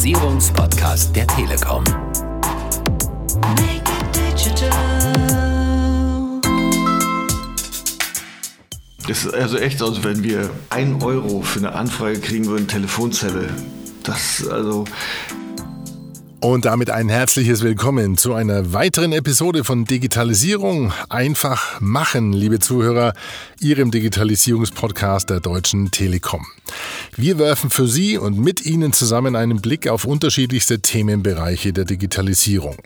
Digitalisierungspodcast der Telekom. Das ist also echt, als wenn wir ein Euro für eine Anfrage kriegen würden, Telefonzelle. Das, also, und damit ein herzliches Willkommen zu einer weiteren Episode von Digitalisierung einfach machen, liebe Zuhörer, Ihrem Digitalisierungspodcast der Deutschen Telekom. Wir werfen für Sie und mit Ihnen zusammen einen Blick auf unterschiedlichste Themenbereiche der Digitalisierung.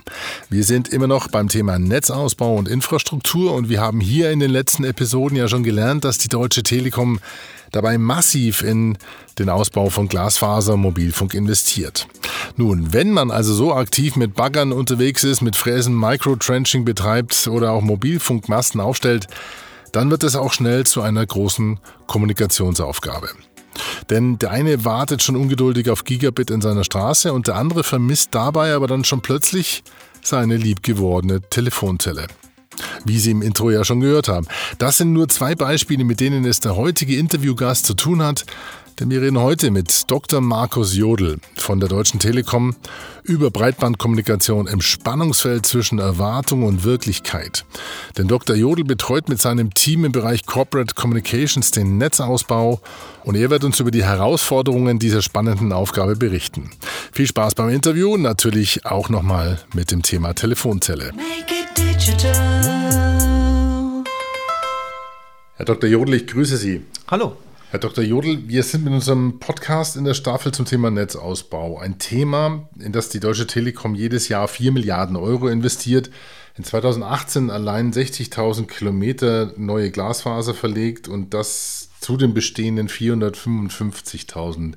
Wir sind immer noch beim Thema Netzausbau und Infrastruktur und wir haben hier in den letzten Episoden ja schon gelernt, dass die Deutsche Telekom dabei massiv in den Ausbau von Glasfaser Mobilfunk investiert. Nun, wenn man also so aktiv mit Baggern unterwegs ist, mit Fräsen Microtrenching betreibt oder auch Mobilfunkmasten aufstellt, dann wird es auch schnell zu einer großen Kommunikationsaufgabe. Denn der eine wartet schon ungeduldig auf Gigabit in seiner Straße und der andere vermisst dabei aber dann schon plötzlich seine liebgewordene Telefonzelle wie Sie im Intro ja schon gehört haben. Das sind nur zwei Beispiele, mit denen es der heutige Interviewgast zu tun hat. Denn wir reden heute mit Dr. Markus Jodl von der Deutschen Telekom über Breitbandkommunikation im Spannungsfeld zwischen Erwartung und Wirklichkeit. Denn Dr. Jodl betreut mit seinem Team im Bereich Corporate Communications den Netzausbau und er wird uns über die Herausforderungen dieser spannenden Aufgabe berichten. Viel Spaß beim Interview, natürlich auch nochmal mit dem Thema Telefonzelle. Herr Dr. Jodl, ich grüße Sie. Hallo. Herr Dr. Jodl, wir sind mit unserem Podcast in der Staffel zum Thema Netzausbau. Ein Thema, in das die Deutsche Telekom jedes Jahr 4 Milliarden Euro investiert. In 2018 allein 60.000 Kilometer neue Glasfaser verlegt und das zu den bestehenden 455.000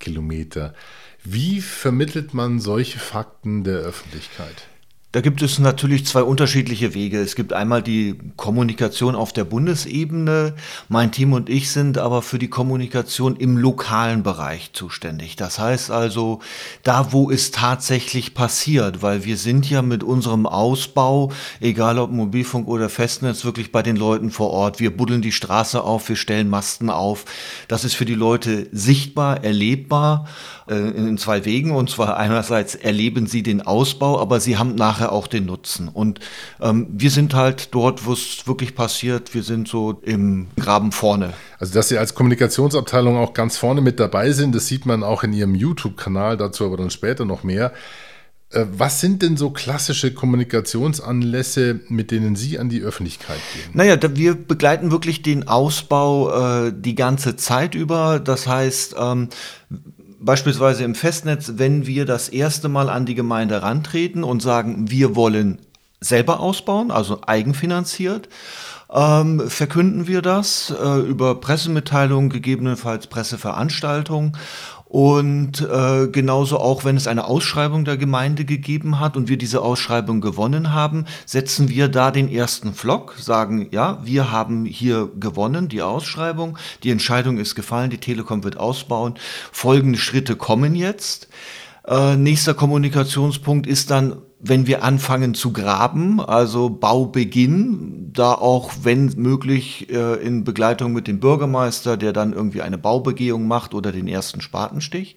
Kilometer. Wie vermittelt man solche Fakten der Öffentlichkeit? Da gibt es natürlich zwei unterschiedliche Wege. Es gibt einmal die Kommunikation auf der Bundesebene. Mein Team und ich sind aber für die Kommunikation im lokalen Bereich zuständig. Das heißt also, da wo es tatsächlich passiert, weil wir sind ja mit unserem Ausbau, egal ob Mobilfunk oder Festnetz, wirklich bei den Leuten vor Ort. Wir buddeln die Straße auf, wir stellen Masten auf. Das ist für die Leute sichtbar, erlebbar in zwei Wegen. Und zwar einerseits erleben sie den Ausbau, aber sie haben nachher auch den Nutzen. Und ähm, wir sind halt dort, wo es wirklich passiert. Wir sind so im Graben vorne. Also, dass Sie als Kommunikationsabteilung auch ganz vorne mit dabei sind, das sieht man auch in Ihrem YouTube-Kanal, dazu aber dann später noch mehr. Äh, was sind denn so klassische Kommunikationsanlässe, mit denen Sie an die Öffentlichkeit gehen? Naja, wir begleiten wirklich den Ausbau äh, die ganze Zeit über. Das heißt, ähm, beispielsweise im Festnetz, wenn wir das erste Mal an die Gemeinde rantreten und sagen, wir wollen selber ausbauen, also eigenfinanziert, ähm, verkünden wir das äh, über Pressemitteilungen, gegebenenfalls Presseveranstaltungen und äh, genauso auch, wenn es eine Ausschreibung der Gemeinde gegeben hat und wir diese Ausschreibung gewonnen haben, setzen wir da den ersten Vlog, sagen, ja, wir haben hier gewonnen, die Ausschreibung, die Entscheidung ist gefallen, die Telekom wird ausbauen, folgende Schritte kommen jetzt. Äh, nächster Kommunikationspunkt ist dann, wenn wir anfangen zu graben, also Baubeginn, da auch wenn möglich äh, in Begleitung mit dem Bürgermeister, der dann irgendwie eine Baubegehung macht oder den ersten Spatenstich.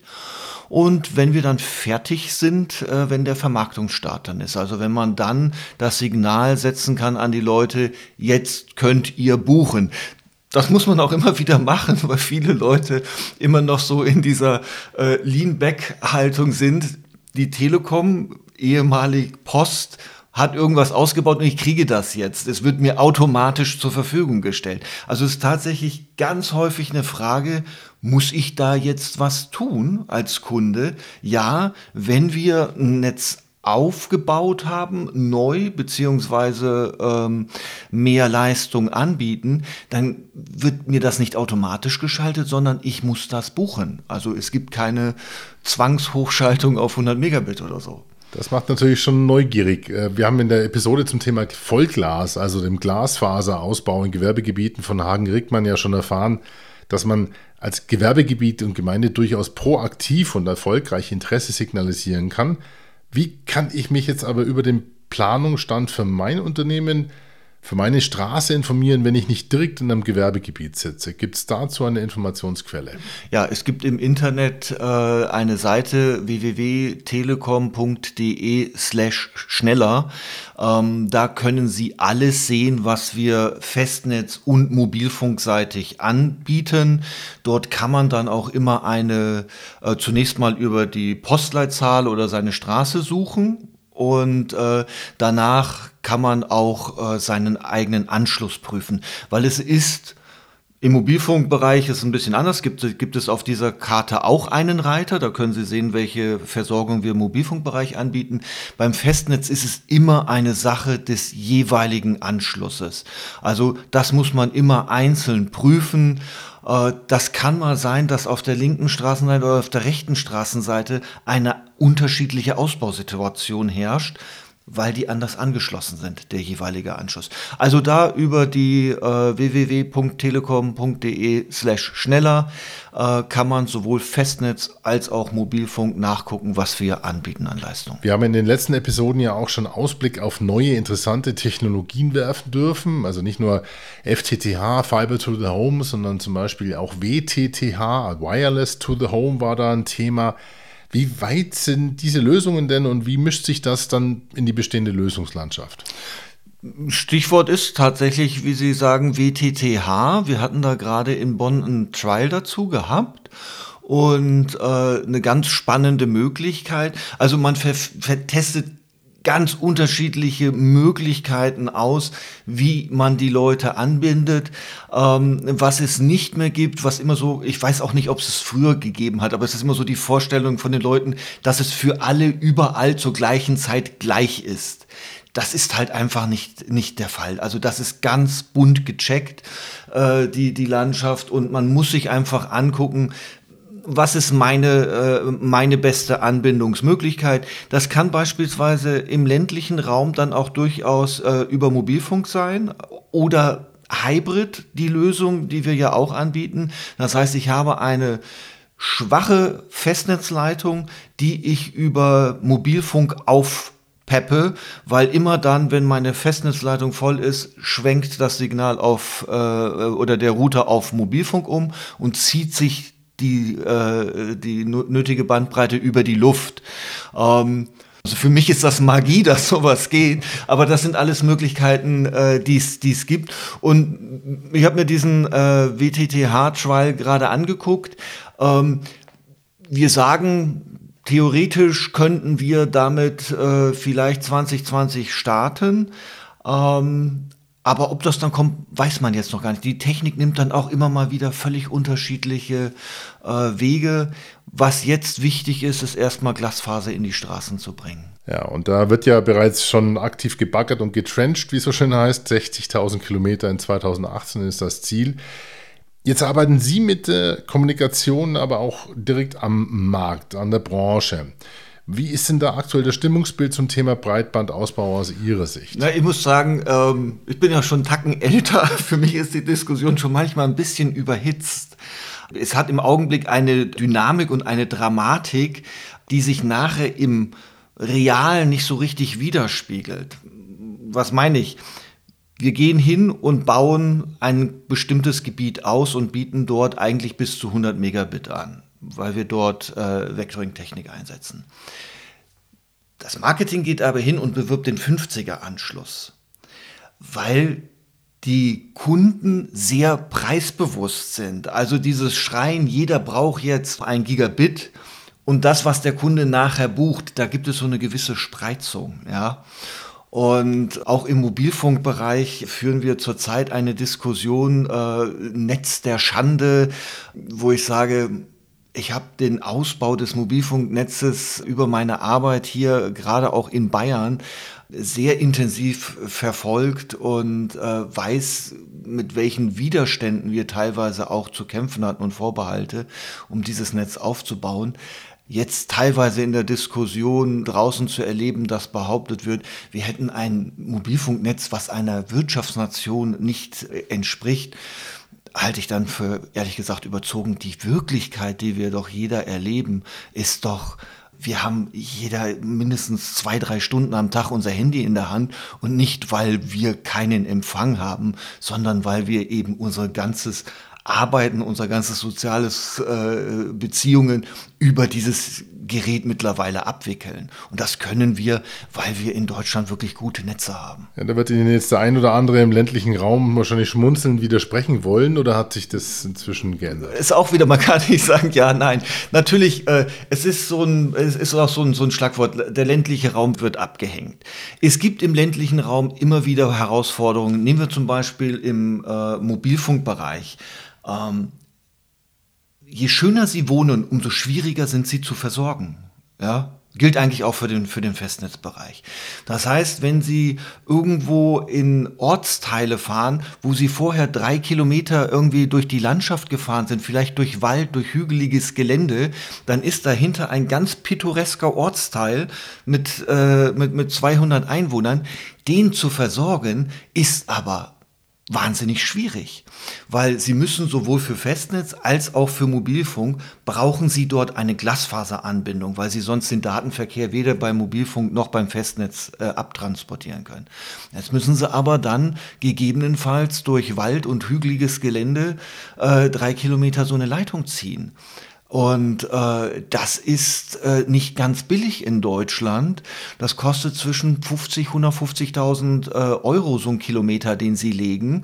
Und wenn wir dann fertig sind, äh, wenn der Vermarktungsstart dann ist, also wenn man dann das Signal setzen kann an die Leute, jetzt könnt ihr buchen das muss man auch immer wieder machen, weil viele Leute immer noch so in dieser äh, Lean-Back-Haltung sind. Die Telekom, ehemalig Post, hat irgendwas ausgebaut und ich kriege das jetzt. Es wird mir automatisch zur Verfügung gestellt. Also es ist tatsächlich ganz häufig eine Frage, muss ich da jetzt was tun als Kunde? Ja, wenn wir ein Netz aufgebaut haben, neu beziehungsweise ähm, mehr Leistung anbieten, dann wird mir das nicht automatisch geschaltet, sondern ich muss das buchen. Also es gibt keine Zwangshochschaltung auf 100 Megabit oder so. Das macht natürlich schon neugierig. Äh, wir haben in der Episode zum Thema Vollglas, also dem Glasfaserausbau in Gewerbegebieten von Hagen-Rickmann ja schon erfahren, dass man als Gewerbegebiet und Gemeinde durchaus proaktiv und erfolgreich Interesse signalisieren kann. Wie kann ich mich jetzt aber über den Planungsstand für mein Unternehmen für meine Straße informieren, wenn ich nicht direkt in einem Gewerbegebiet sitze? Gibt es dazu eine Informationsquelle? Ja, es gibt im Internet äh, eine Seite www.telekom.de slash schneller. Ähm, da können Sie alles sehen, was wir Festnetz- und Mobilfunkseitig anbieten. Dort kann man dann auch immer eine, äh, zunächst mal über die Postleitzahl oder seine Straße suchen und äh, danach kann man auch äh, seinen eigenen Anschluss prüfen, weil es ist im Mobilfunkbereich ist es ein bisschen anders. Gibt, gibt es auf dieser Karte auch einen Reiter? Da können Sie sehen, welche Versorgung wir im Mobilfunkbereich anbieten. Beim Festnetz ist es immer eine Sache des jeweiligen Anschlusses. Also das muss man immer einzeln prüfen. Äh, das kann mal sein, dass auf der linken Straßenseite oder auf der rechten Straßenseite eine unterschiedliche Ausbausituation herrscht weil die anders angeschlossen sind, der jeweilige Anschluss. Also da über die äh, www.telekom.de slash schneller äh, kann man sowohl Festnetz als auch Mobilfunk nachgucken, was wir anbieten an Leistung. Wir haben in den letzten Episoden ja auch schon Ausblick auf neue interessante Technologien werfen dürfen. Also nicht nur FTTH, Fiber to the Home, sondern zum Beispiel auch WTTH, Wireless to the Home war da ein Thema. Wie weit sind diese Lösungen denn und wie mischt sich das dann in die bestehende Lösungslandschaft? Stichwort ist tatsächlich, wie Sie sagen, WTTH. Wir hatten da gerade in Bonn einen Trial dazu gehabt und äh, eine ganz spannende Möglichkeit. Also man vertestet ganz unterschiedliche Möglichkeiten aus, wie man die Leute anbindet. Ähm, was es nicht mehr gibt, was immer so, ich weiß auch nicht, ob es es früher gegeben hat, aber es ist immer so die Vorstellung von den Leuten, dass es für alle überall zur gleichen Zeit gleich ist. Das ist halt einfach nicht, nicht der Fall. Also das ist ganz bunt gecheckt, äh, die, die Landschaft. Und man muss sich einfach angucken, was ist meine, äh, meine beste Anbindungsmöglichkeit. Das kann beispielsweise im ländlichen Raum dann auch durchaus äh, über Mobilfunk sein oder Hybrid, die Lösung, die wir ja auch anbieten. Das heißt, ich habe eine schwache Festnetzleitung, die ich über Mobilfunk aufpeppe, weil immer dann, wenn meine Festnetzleitung voll ist, schwenkt das Signal auf äh, oder der Router auf Mobilfunk um und zieht sich die, äh, die nötige Bandbreite über die Luft. Ähm, also für mich ist das Magie, dass sowas geht, aber das sind alles Möglichkeiten, äh, die es gibt. Und ich habe mir diesen äh, WTTH-Trial gerade angeguckt. Ähm, wir sagen, theoretisch könnten wir damit äh, vielleicht 2020 starten. Ähm, aber ob das dann kommt, weiß man jetzt noch gar nicht. Die Technik nimmt dann auch immer mal wieder völlig unterschiedliche äh, Wege. Was jetzt wichtig ist, ist erstmal Glasfaser in die Straßen zu bringen. Ja, und da wird ja bereits schon aktiv gebaggert und getrencht, wie es so schön heißt. 60.000 Kilometer in 2018 ist das Ziel. Jetzt arbeiten Sie mit der Kommunikation aber auch direkt am Markt, an der Branche. Wie ist denn da aktuell das Stimmungsbild zum Thema Breitbandausbau aus Ihrer Sicht? Na, ich muss sagen, ähm, ich bin ja schon einen Tacken älter. Für mich ist die Diskussion schon manchmal ein bisschen überhitzt. Es hat im Augenblick eine Dynamik und eine Dramatik, die sich nachher im Real nicht so richtig widerspiegelt. Was meine ich? Wir gehen hin und bauen ein bestimmtes Gebiet aus und bieten dort eigentlich bis zu 100 Megabit an weil wir dort äh, Vectoring-Technik einsetzen. Das Marketing geht aber hin und bewirbt den 50er-Anschluss, weil die Kunden sehr preisbewusst sind. Also dieses Schreien, jeder braucht jetzt ein Gigabit und das, was der Kunde nachher bucht, da gibt es so eine gewisse Spreizung, ja. Und auch im Mobilfunkbereich führen wir zurzeit eine Diskussion, äh, Netz der Schande, wo ich sage, ich habe den Ausbau des Mobilfunknetzes über meine Arbeit hier, gerade auch in Bayern, sehr intensiv verfolgt und äh, weiß, mit welchen Widerständen wir teilweise auch zu kämpfen hatten und Vorbehalte, um dieses Netz aufzubauen. Jetzt teilweise in der Diskussion draußen zu erleben, dass behauptet wird, wir hätten ein Mobilfunknetz, was einer Wirtschaftsnation nicht entspricht halte ich dann für ehrlich gesagt überzogen. Die Wirklichkeit, die wir doch jeder erleben, ist doch wir haben jeder mindestens zwei, drei Stunden am Tag unser Handy in der Hand und nicht, weil wir keinen Empfang haben, sondern weil wir eben unser ganzes Arbeiten, unser ganzes soziales äh, Beziehungen über dieses Gerät mittlerweile abwickeln. Und das können wir, weil wir in Deutschland wirklich gute Netze haben. Ja, da wird Ihnen jetzt der ein oder andere im ländlichen Raum wahrscheinlich schmunzeln widersprechen wollen oder hat sich das inzwischen geändert? Ist auch wieder, man kann nicht sagen, ja, nein. Natürlich, äh, es ist so ein, es ist auch so ein, so ein Schlagwort, der ländliche Raum wird abgehängt. Es gibt im ländlichen Raum immer wieder Herausforderungen. Nehmen wir zum Beispiel im äh, Mobilfunkbereich. Ähm, je schöner sie wohnen, umso schwieriger sind sie zu versorgen. Ja, gilt eigentlich auch für den, für den Festnetzbereich. Das heißt, wenn Sie irgendwo in Ortsteile fahren, wo Sie vorher drei Kilometer irgendwie durch die Landschaft gefahren sind, vielleicht durch Wald, durch hügeliges Gelände, dann ist dahinter ein ganz pittoresker Ortsteil mit, äh, mit, mit 200 Einwohnern. Den zu versorgen, ist aber wahnsinnig schwierig, weil sie müssen sowohl für Festnetz als auch für Mobilfunk brauchen sie dort eine Glasfaseranbindung, weil sie sonst den Datenverkehr weder beim Mobilfunk noch beim Festnetz äh, abtransportieren können. Jetzt müssen sie aber dann gegebenenfalls durch Wald und hügeliges Gelände äh, drei Kilometer so eine Leitung ziehen. Und äh, das ist äh, nicht ganz billig in Deutschland. Das kostet zwischen 50 150.000 äh, Euro so ein Kilometer, den sie legen.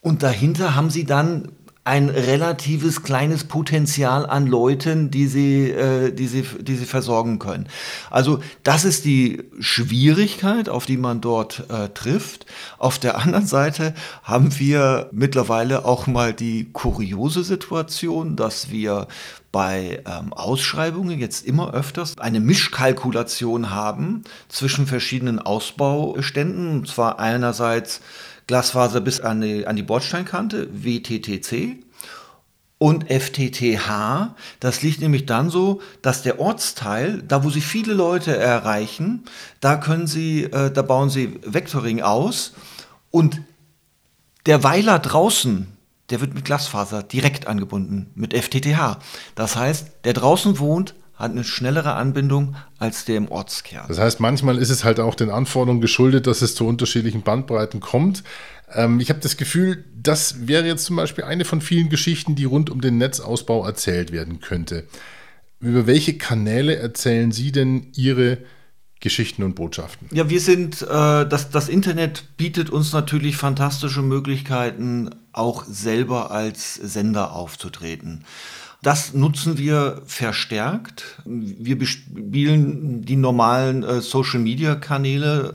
Und dahinter haben sie dann ein relatives kleines Potenzial an Leuten, die sie, äh, die sie, die sie versorgen können. Also das ist die Schwierigkeit, auf die man dort äh, trifft. Auf der anderen Seite haben wir mittlerweile auch mal die kuriose Situation, dass wir bei ähm, Ausschreibungen jetzt immer öfters eine Mischkalkulation haben zwischen verschiedenen Ausbauständen. Und zwar einerseits Glasfaser bis an die, an die Bordsteinkante, WTTC, und FTTH. Das liegt nämlich dann so, dass der Ortsteil, da wo Sie viele Leute erreichen, da können Sie, äh, da bauen Sie Vectoring aus und der Weiler draußen, der wird mit Glasfaser direkt angebunden, mit FTTH. Das heißt, der draußen wohnt, hat eine schnellere Anbindung als der im Ortskern. Das heißt, manchmal ist es halt auch den Anforderungen geschuldet, dass es zu unterschiedlichen Bandbreiten kommt. Ähm, ich habe das Gefühl, das wäre jetzt zum Beispiel eine von vielen Geschichten, die rund um den Netzausbau erzählt werden könnte. Über welche Kanäle erzählen Sie denn Ihre Geschichten und Botschaften? Ja, wir sind, äh, das, das Internet bietet uns natürlich fantastische Möglichkeiten, auch selber als Sender aufzutreten. Das nutzen wir verstärkt. Wir bespielen die normalen äh, Social-Media-Kanäle.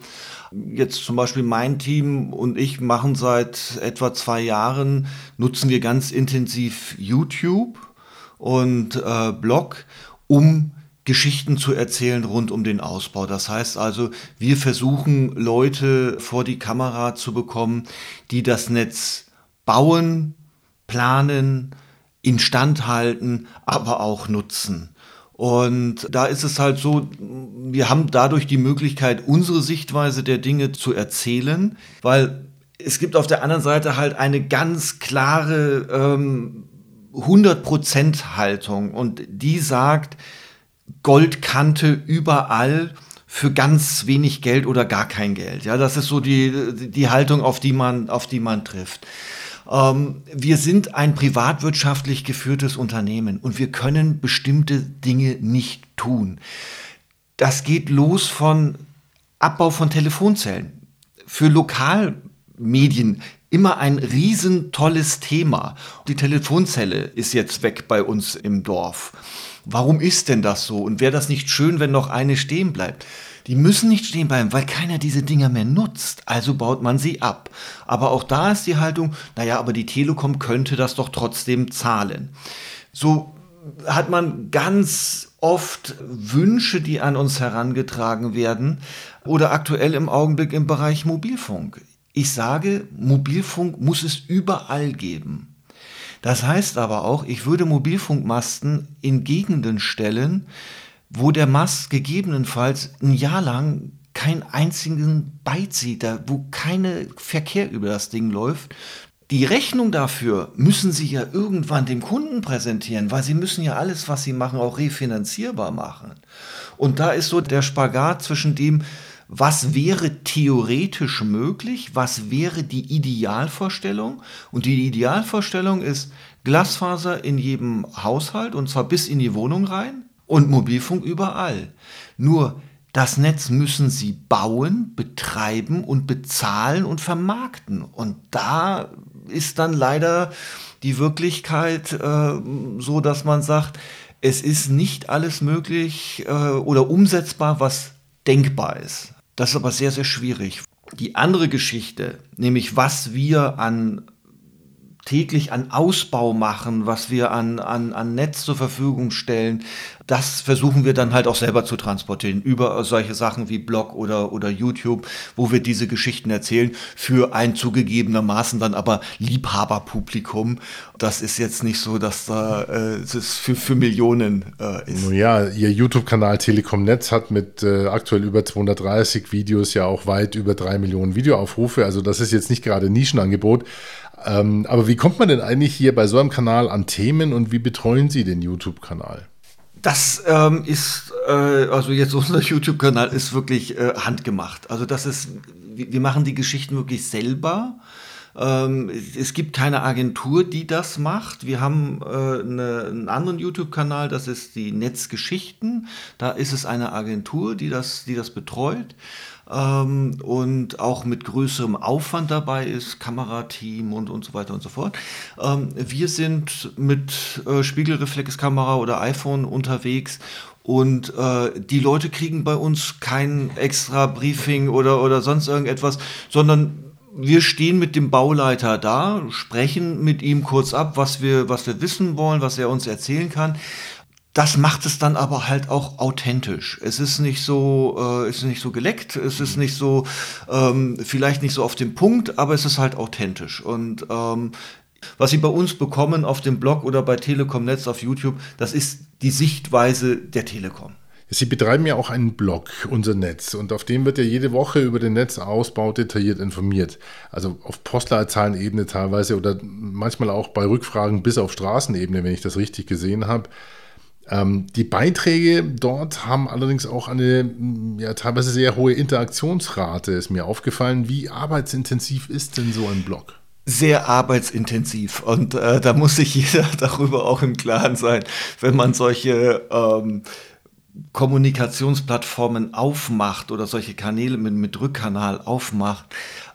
Jetzt zum Beispiel mein Team und ich machen seit etwa zwei Jahren, nutzen wir ganz intensiv YouTube und äh, Blog, um Geschichten zu erzählen rund um den Ausbau. Das heißt also, wir versuchen Leute vor die Kamera zu bekommen, die das Netz bauen, planen, instand halten, aber auch nutzen. Und da ist es halt so, wir haben dadurch die Möglichkeit, unsere Sichtweise der Dinge zu erzählen, weil es gibt auf der anderen Seite halt eine ganz klare ähm, 100% Haltung und die sagt, Goldkante überall für ganz wenig Geld oder gar kein Geld. Ja, das ist so die, die Haltung, auf die man, auf die man trifft. Ähm, wir sind ein privatwirtschaftlich geführtes Unternehmen und wir können bestimmte Dinge nicht tun. Das geht los von Abbau von Telefonzellen. Für Lokalmedien immer ein riesen tolles Thema. Die Telefonzelle ist jetzt weg bei uns im Dorf. Warum ist denn das so? Und wäre das nicht schön, wenn noch eine stehen bleibt? Die müssen nicht stehen bleiben, weil keiner diese Dinger mehr nutzt. Also baut man sie ab. Aber auch da ist die Haltung, naja, aber die Telekom könnte das doch trotzdem zahlen. So hat man ganz oft Wünsche, die an uns herangetragen werden oder aktuell im Augenblick im Bereich Mobilfunk. Ich sage, Mobilfunk muss es überall geben. Das heißt aber auch, ich würde Mobilfunkmasten in Gegenden stellen, wo der Mast gegebenenfalls ein Jahr lang keinen einzigen sieht, wo keine Verkehr über das Ding läuft. die Rechnung dafür müssen Sie ja irgendwann dem Kunden präsentieren, weil Sie müssen ja alles, was Sie machen, auch refinanzierbar machen. Und da ist so der Spagat zwischen dem, was wäre theoretisch möglich, was wäre die Idealvorstellung. Und die Idealvorstellung ist Glasfaser in jedem Haushalt und zwar bis in die Wohnung rein und Mobilfunk überall. Nur das Netz müssen sie bauen, betreiben und bezahlen und vermarkten. Und da ist dann leider die Wirklichkeit äh, so, dass man sagt, es ist nicht alles möglich äh, oder umsetzbar, was denkbar ist. Das ist aber sehr, sehr schwierig. Die andere Geschichte, nämlich was wir an täglich an Ausbau machen, was wir an, an, an Netz zur Verfügung stellen, das versuchen wir dann halt auch selber zu transportieren über solche Sachen wie Blog oder, oder YouTube, wo wir diese Geschichten erzählen, für ein zugegebenermaßen dann aber Liebhaberpublikum. Das ist jetzt nicht so, dass da äh, es für, für Millionen äh, ist. Ja, Ihr YouTube-Kanal Telekom Netz hat mit äh, aktuell über 230 Videos ja auch weit über drei Millionen Videoaufrufe. Also das ist jetzt nicht gerade Nischenangebot. Ähm, aber wie kommt man denn eigentlich hier bei so einem Kanal an Themen und wie betreuen Sie den YouTube-Kanal? Das ähm, ist, äh, also jetzt unser YouTube-Kanal ist wirklich äh, handgemacht. Also das ist, wir machen die Geschichten wirklich selber. Ähm, es gibt keine Agentur, die das macht. Wir haben äh, eine, einen anderen YouTube-Kanal, das ist die Netzgeschichten. Da ist es eine Agentur, die das, die das betreut ähm, und auch mit größerem Aufwand dabei ist, Kamerateam und, und so weiter und so fort. Ähm, wir sind mit äh, Spiegelreflexkamera oder iPhone unterwegs und äh, die Leute kriegen bei uns kein extra Briefing oder, oder sonst irgendetwas, sondern wir stehen mit dem Bauleiter da, sprechen mit ihm kurz ab, was wir, was wir wissen wollen, was er uns erzählen kann das macht es dann aber halt auch authentisch. Es ist nicht so, äh, es ist nicht so geleckt, es ist nicht so, ähm, vielleicht nicht so auf den Punkt, aber es ist halt authentisch. Und ähm, was Sie bei uns bekommen auf dem Blog oder bei Telekom Netz auf YouTube, das ist die Sichtweise der Telekom. Sie betreiben ja auch einen Blog, unser Netz, und auf dem wird ja jede Woche über den Netzausbau detailliert informiert. Also auf Postleitzahlenebene teilweise oder manchmal auch bei Rückfragen bis auf Straßenebene, wenn ich das richtig gesehen habe. Ähm, die Beiträge dort haben allerdings auch eine ja, teilweise sehr hohe Interaktionsrate, ist mir aufgefallen. Wie arbeitsintensiv ist denn so ein Blog? sehr arbeitsintensiv und äh, da muss sich jeder darüber auch im Klaren sein, wenn man solche ähm, Kommunikationsplattformen aufmacht oder solche Kanäle mit, mit Rückkanal aufmacht,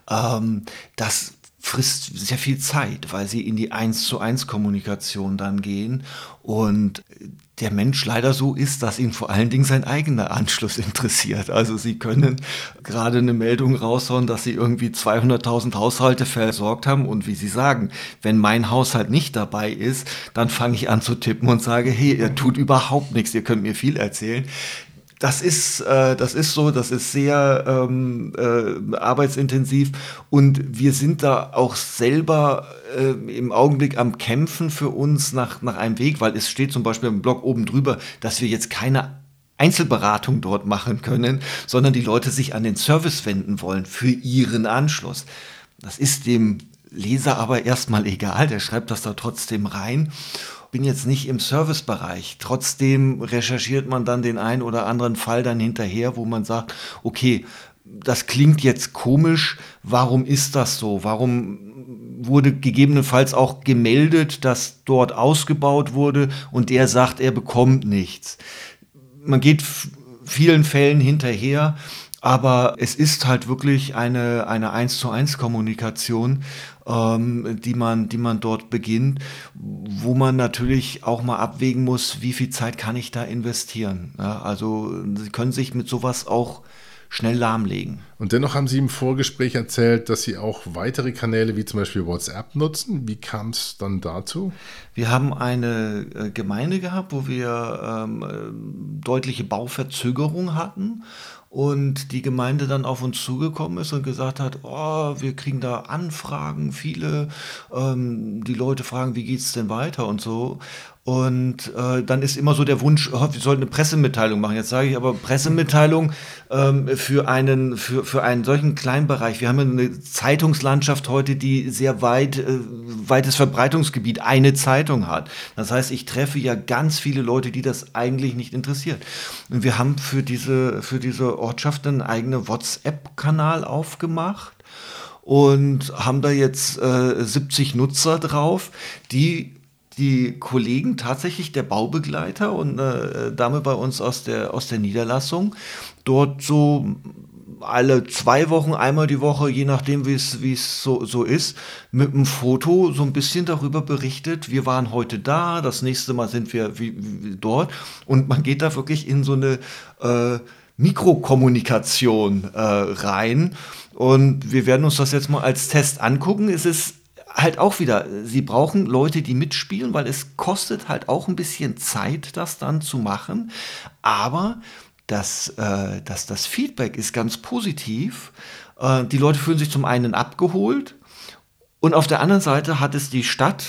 ähm, das frisst sehr viel Zeit, weil sie in die 1 zu 1 Kommunikation dann gehen und der Mensch leider so ist, dass ihn vor allen Dingen sein eigener Anschluss interessiert. Also Sie können gerade eine Meldung raushauen, dass Sie irgendwie 200.000 Haushalte versorgt haben und wie Sie sagen, wenn mein Haushalt nicht dabei ist, dann fange ich an zu tippen und sage, hey, ihr tut überhaupt nichts, ihr könnt mir viel erzählen. Das ist, äh, das ist so, das ist sehr ähm, äh, arbeitsintensiv und wir sind da auch selber äh, im Augenblick am Kämpfen für uns nach, nach einem Weg, weil es steht zum Beispiel im Blog oben drüber, dass wir jetzt keine Einzelberatung dort machen können, sondern die Leute sich an den Service wenden wollen für ihren Anschluss. Das ist dem Leser aber erstmal egal, der schreibt das da trotzdem rein bin jetzt nicht im Servicebereich. Trotzdem recherchiert man dann den einen oder anderen Fall dann hinterher, wo man sagt, okay, das klingt jetzt komisch, warum ist das so? Warum wurde gegebenenfalls auch gemeldet, dass dort ausgebaut wurde und der sagt, er bekommt nichts? Man geht vielen Fällen hinterher, aber es ist halt wirklich eine, eine 1 zu 1 Kommunikation ähm, die, man, die man dort beginnt, wo man natürlich auch mal abwägen muss, wie viel Zeit kann ich da investieren. Ja, also Sie können sich mit sowas auch schnell lahmlegen. Und dennoch haben Sie im Vorgespräch erzählt, dass Sie auch weitere Kanäle wie zum Beispiel WhatsApp nutzen. Wie kam es dann dazu? Wir haben eine äh, Gemeinde gehabt, wo wir ähm, äh, deutliche Bauverzögerung hatten und die Gemeinde dann auf uns zugekommen ist und gesagt hat, oh, wir kriegen da Anfragen, viele, ähm, die Leute fragen, wie geht es denn weiter und so. Und äh, dann ist immer so der Wunsch, oh, wir sollten eine Pressemitteilung machen. Jetzt sage ich aber Pressemitteilung ähm, für, einen, für, für einen solchen kleinen Bereich. Wir haben eine Zeitungslandschaft heute, die sehr weit, äh, weites Verbreitungsgebiet, eine Zeitung hat. Das heißt, ich treffe ja ganz viele Leute, die das eigentlich nicht interessiert. Und wir haben für diese, für diese Ortschaft einen eigenen WhatsApp-Kanal aufgemacht und haben da jetzt äh, 70 Nutzer drauf, die die Kollegen tatsächlich der Baubegleiter und eine Dame bei uns aus der, aus der Niederlassung dort so alle zwei Wochen, einmal die Woche, je nachdem, wie es, wie es so, so ist, mit einem Foto so ein bisschen darüber berichtet, wir waren heute da, das nächste Mal sind wir wie, wie dort. Und man geht da wirklich in so eine äh, Mikrokommunikation äh, rein. Und wir werden uns das jetzt mal als Test angucken. Es ist halt auch wieder, sie brauchen Leute, die mitspielen, weil es kostet halt auch ein bisschen Zeit, das dann zu machen. Aber das, äh, das, das Feedback ist ganz positiv. Äh, die Leute fühlen sich zum einen abgeholt und auf der anderen Seite hat es die Stadt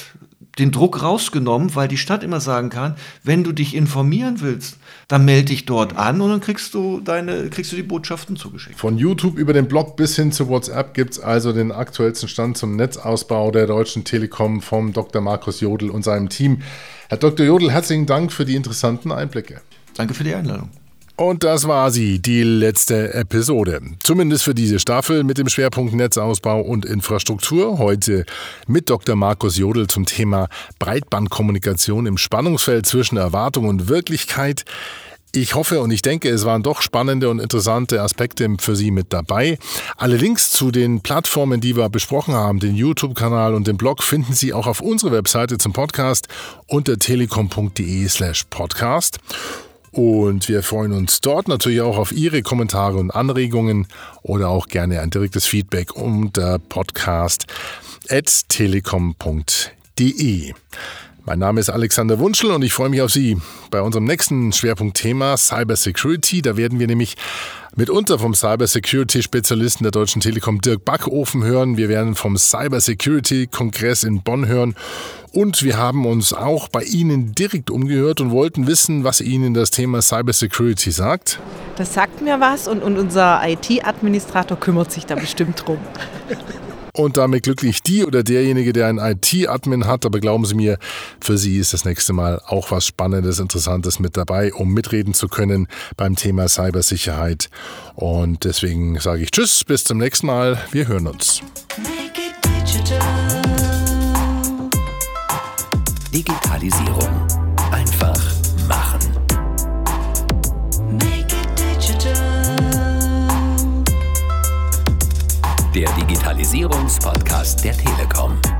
den Druck rausgenommen, weil die Stadt immer sagen kann, wenn du dich informieren willst, dann melde dich dort an und dann kriegst du deine, kriegst du die Botschaften zugeschickt. Von YouTube über den Blog bis hin zu WhatsApp gibt es also den aktuellsten Stand zum Netzausbau der Deutschen Telekom vom Dr. Markus Jodl und seinem Team. Herr Dr. Jodl, herzlichen Dank für die interessanten Einblicke. Danke für die Einladung. Und das war sie, die letzte Episode. Zumindest für diese Staffel mit dem Schwerpunkt Netzausbau und Infrastruktur. Heute mit Dr. Markus Jodl zum Thema Breitbandkommunikation im Spannungsfeld zwischen Erwartung und Wirklichkeit. Ich hoffe und ich denke, es waren doch spannende und interessante Aspekte für Sie mit dabei. Alle Links zu den Plattformen, die wir besprochen haben, den YouTube-Kanal und den Blog, finden Sie auch auf unserer Webseite zum Podcast unter telekom.de slash podcast. Und wir freuen uns dort natürlich auch auf Ihre Kommentare und Anregungen oder auch gerne ein direktes Feedback unter podcast.telekom.de. Mein Name ist Alexander Wunschel und ich freue mich auf Sie bei unserem nächsten Schwerpunktthema Cyber Security. Da werden wir nämlich mitunter vom Cyber Security Spezialisten der Deutschen Telekom Dirk Backofen hören. Wir werden vom Cyber Security Kongress in Bonn hören und wir haben uns auch bei Ihnen direkt umgehört und wollten wissen, was Ihnen das Thema Cyber Security sagt. Das sagt mir was und, und unser IT-Administrator kümmert sich da bestimmt drum. und damit glücklich die oder derjenige, der einen IT-Admin hat. Aber glauben Sie mir, für Sie ist das nächste Mal auch was Spannendes, Interessantes mit dabei, um mitreden zu können beim Thema Cybersicherheit. Und deswegen sage ich Tschüss, bis zum nächsten Mal. Wir hören uns. Digitalisierung. Digitalisierungspodcast der Telekom.